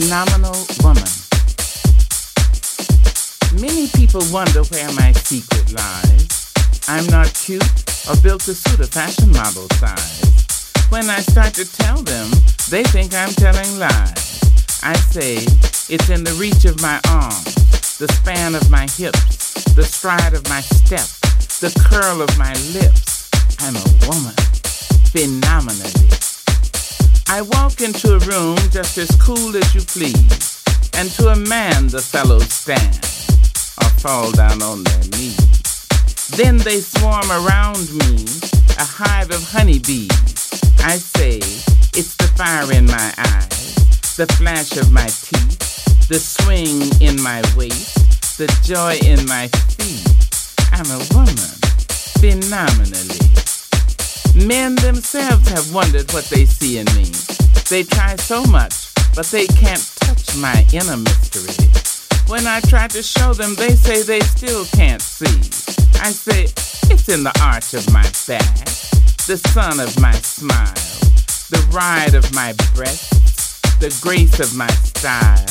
phenomenal woman. Many people wonder where my secret lies. I'm not cute or built to suit a fashion model size. When I start to tell them, they think I'm telling lies. I say it's in the reach of my arms, the span of my hips, the stride of my step, the curl of my lips. I'm a woman, phenomenally. I walk into a room just as cool as you please, and to a man the fellows stand or fall down on their knees. Then they swarm around me, a hive of honeybees. I say, it's the fire in my eyes, the flash of my teeth, the swing in my waist, the joy in my feet. I'm a woman, phenomenally. Men themselves have wondered what they see in me. They try so much, but they can't touch my inner mystery. When I try to show them, they say they still can't see. I say, it's in the arch of my back, the sun of my smile, the ride of my breasts, the grace of my style.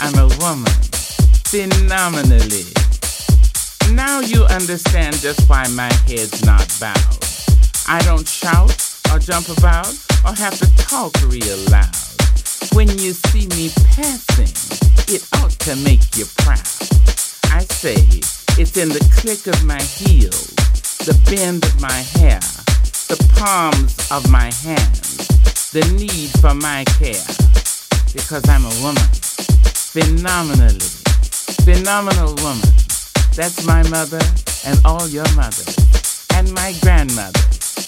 I'm a woman, phenomenally. Now you understand just why my head's not bowed. I don't shout or jump about or have to talk real loud. When you see me passing, it ought to make you proud. I say it's in the click of my heels, the bend of my hair, the palms of my hands, the need for my care. Because I'm a woman, phenomenally, phenomenal woman. That's my mother and all your mothers, and my grandmother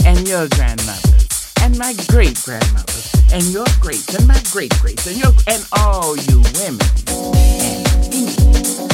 and your grandmothers, and my great grandmothers, and your greats, and my great greats, and your and all you women. And me.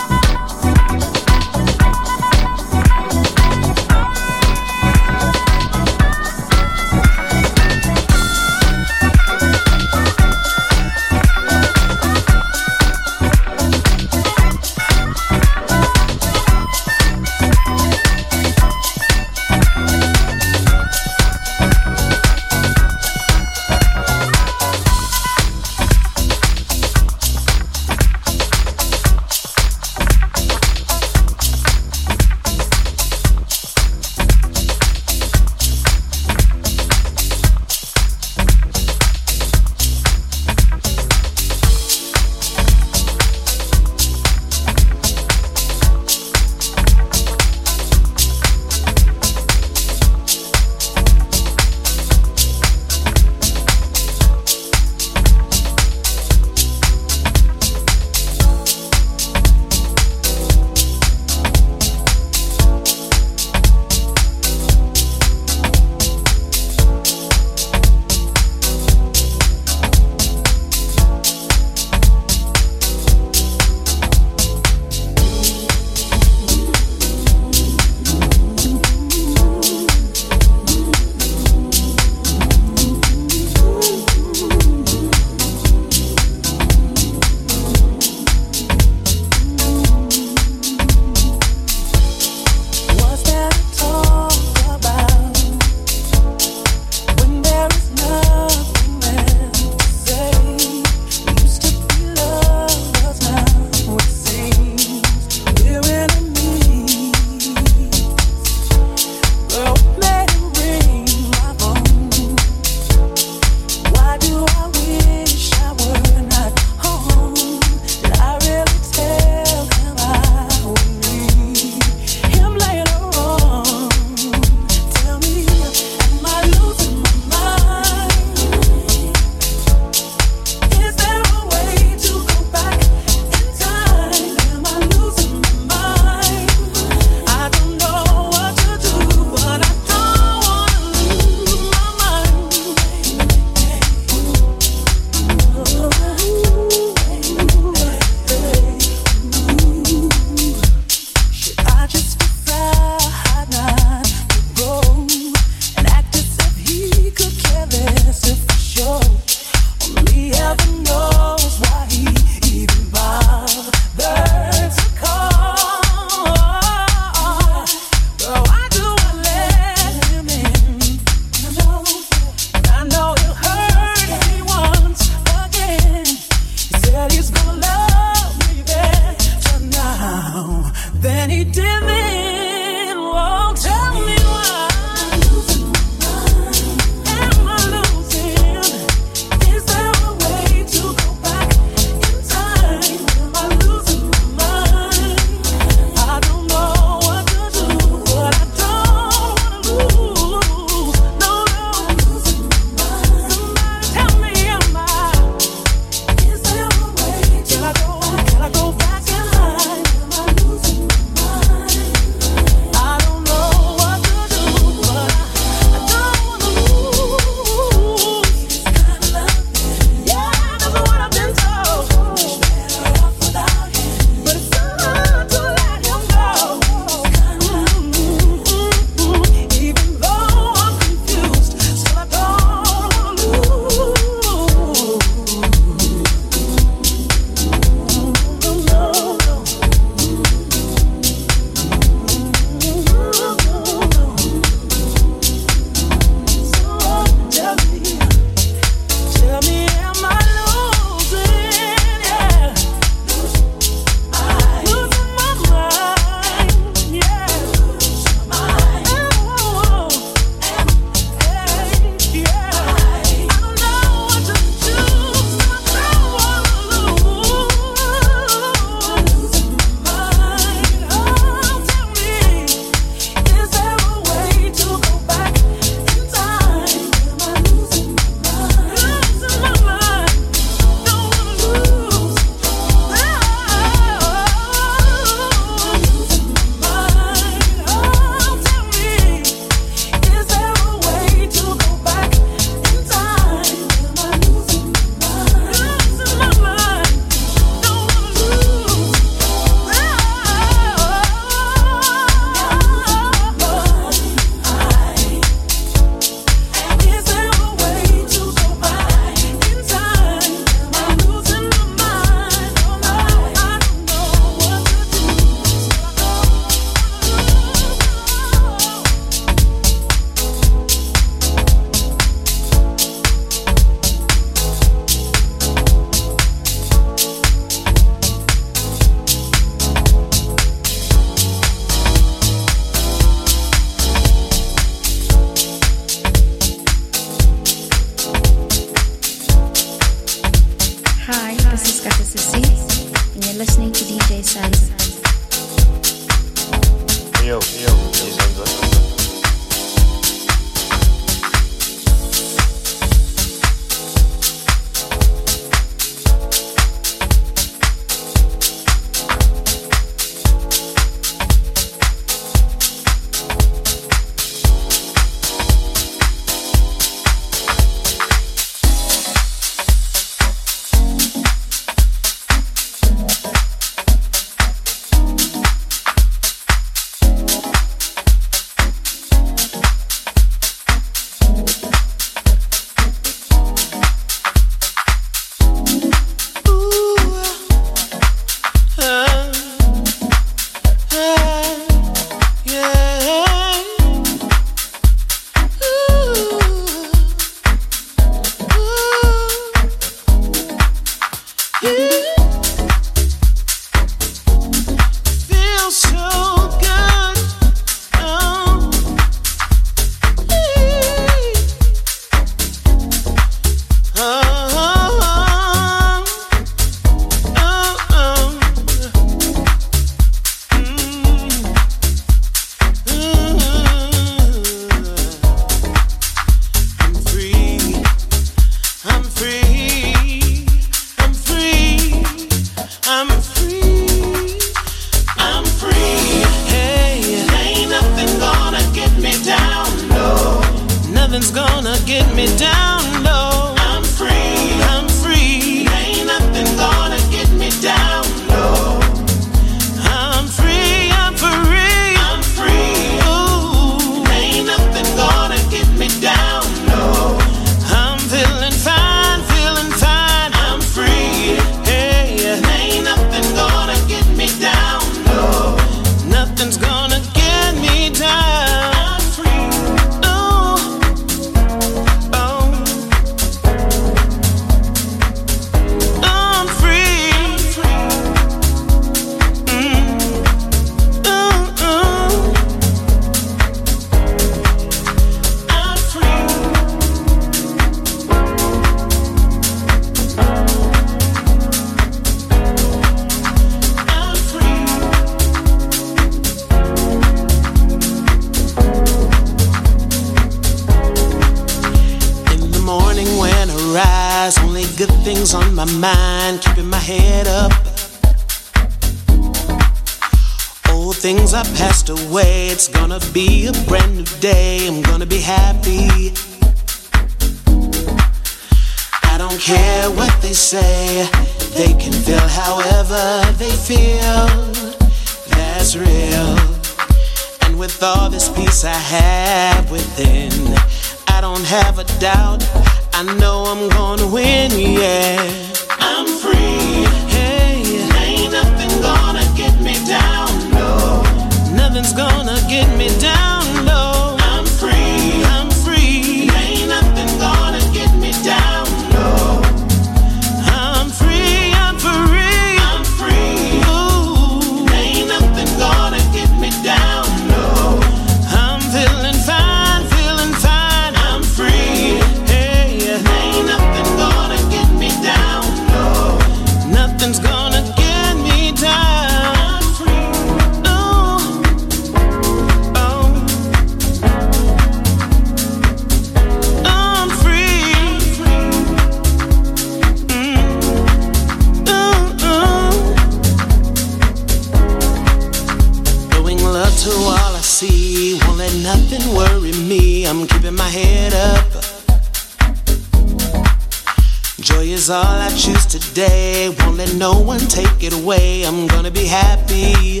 take it away, I'm gonna be happy.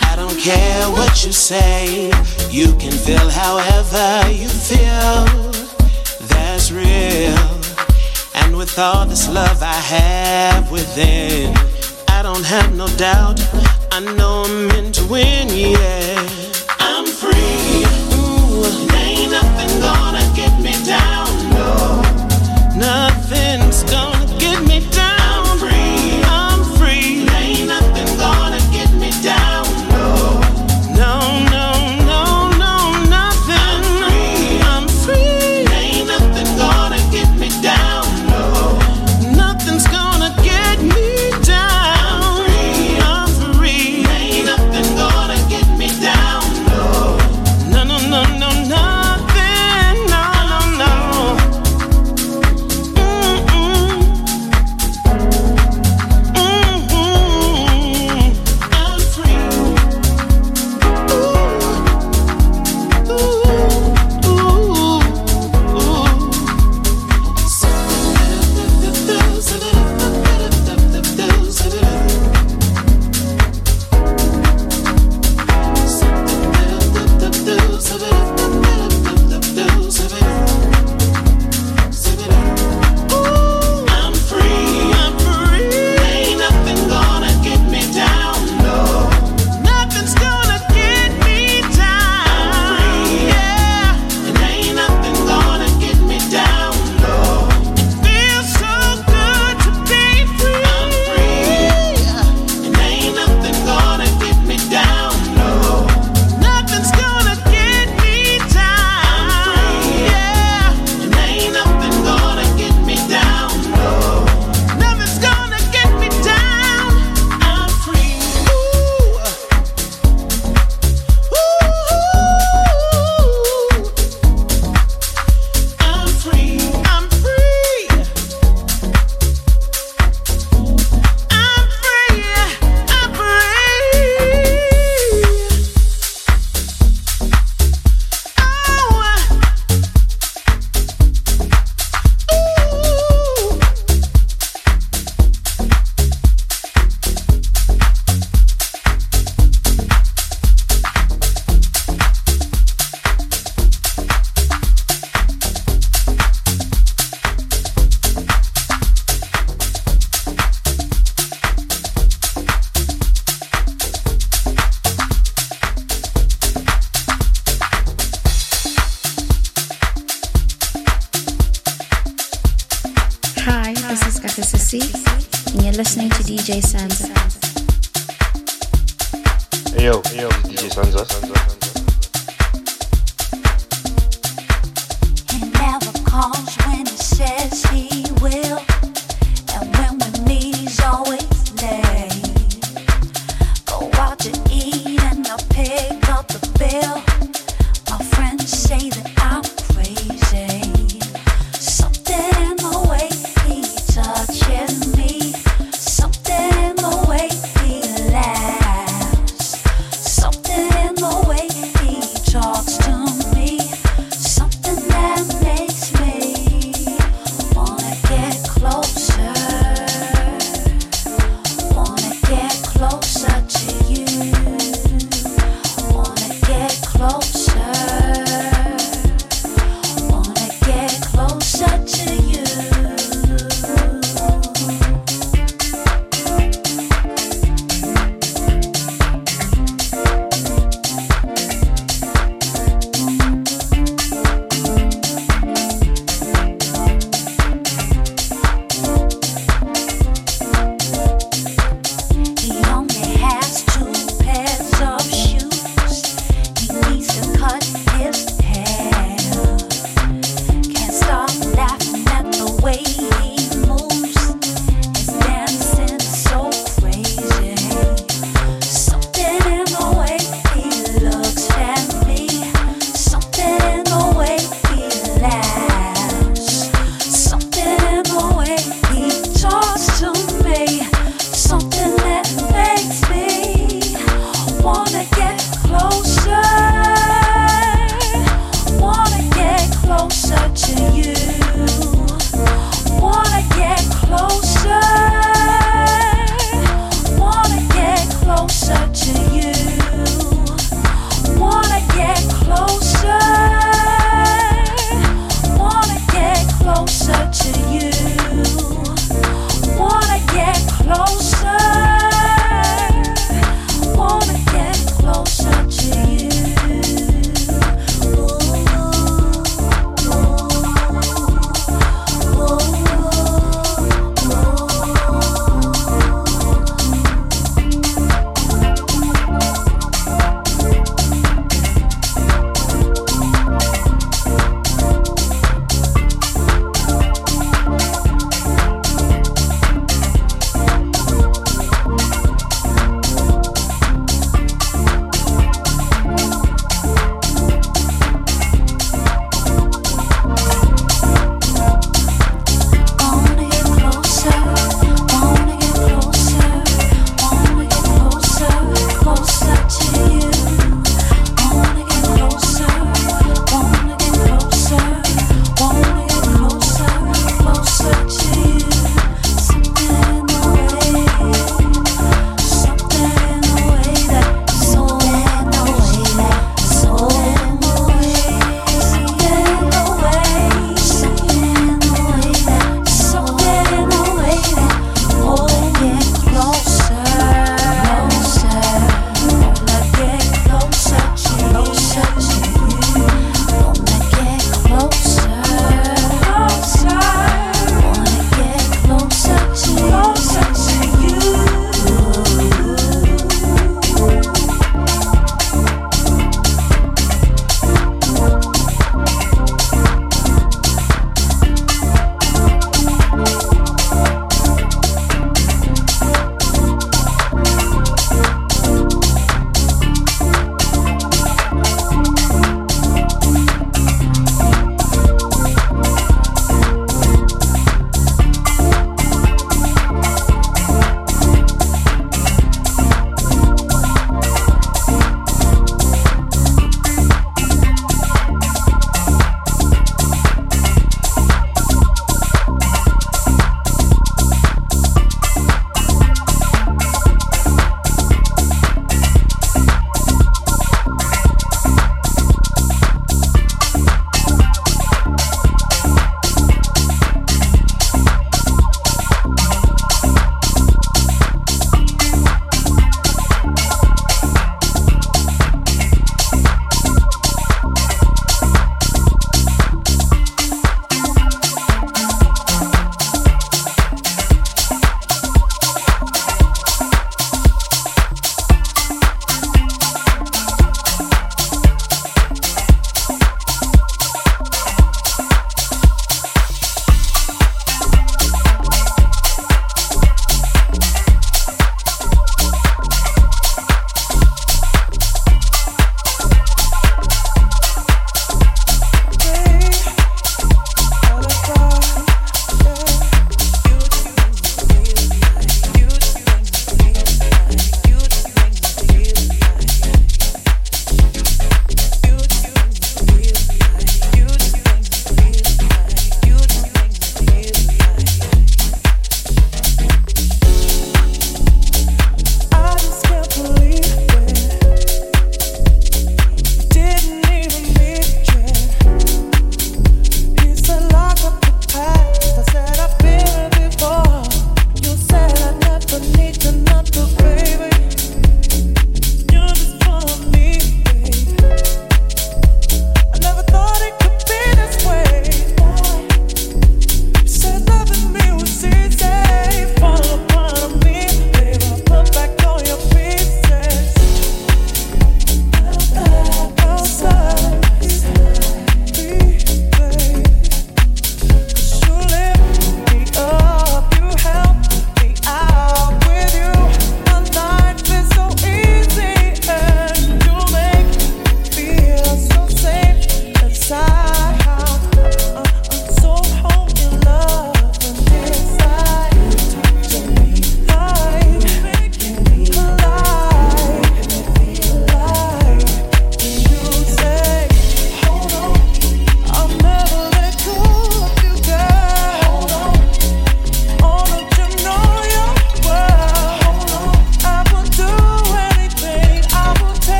I don't care what you say, you can feel however you feel. That's real. And with all this love I have within, I don't have no doubt